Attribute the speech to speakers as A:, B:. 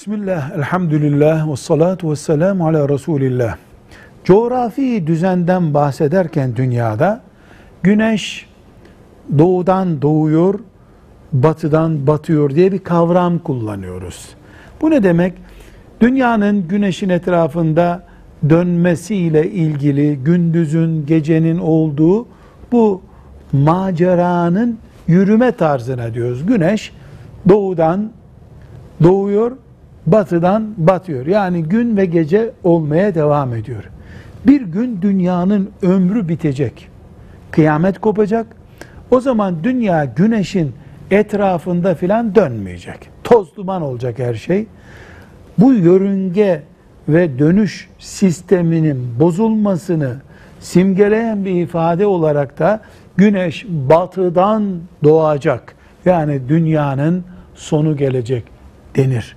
A: Bismillah, elhamdülillah, ve salatu ve selamu ala Resulillah. Coğrafi düzenden bahsederken dünyada güneş doğudan doğuyor, batıdan batıyor diye bir kavram kullanıyoruz. Bu ne demek? Dünyanın güneşin etrafında dönmesiyle ilgili gündüzün, gecenin olduğu bu maceranın yürüme tarzına diyoruz. Güneş doğudan doğuyor, batıdan batıyor. Yani gün ve gece olmaya devam ediyor. Bir gün dünyanın ömrü bitecek. Kıyamet kopacak. O zaman dünya güneşin etrafında filan dönmeyecek. Toz duman olacak her şey. Bu yörünge ve dönüş sisteminin bozulmasını simgeleyen bir ifade olarak da güneş batıdan doğacak. Yani dünyanın sonu gelecek denir.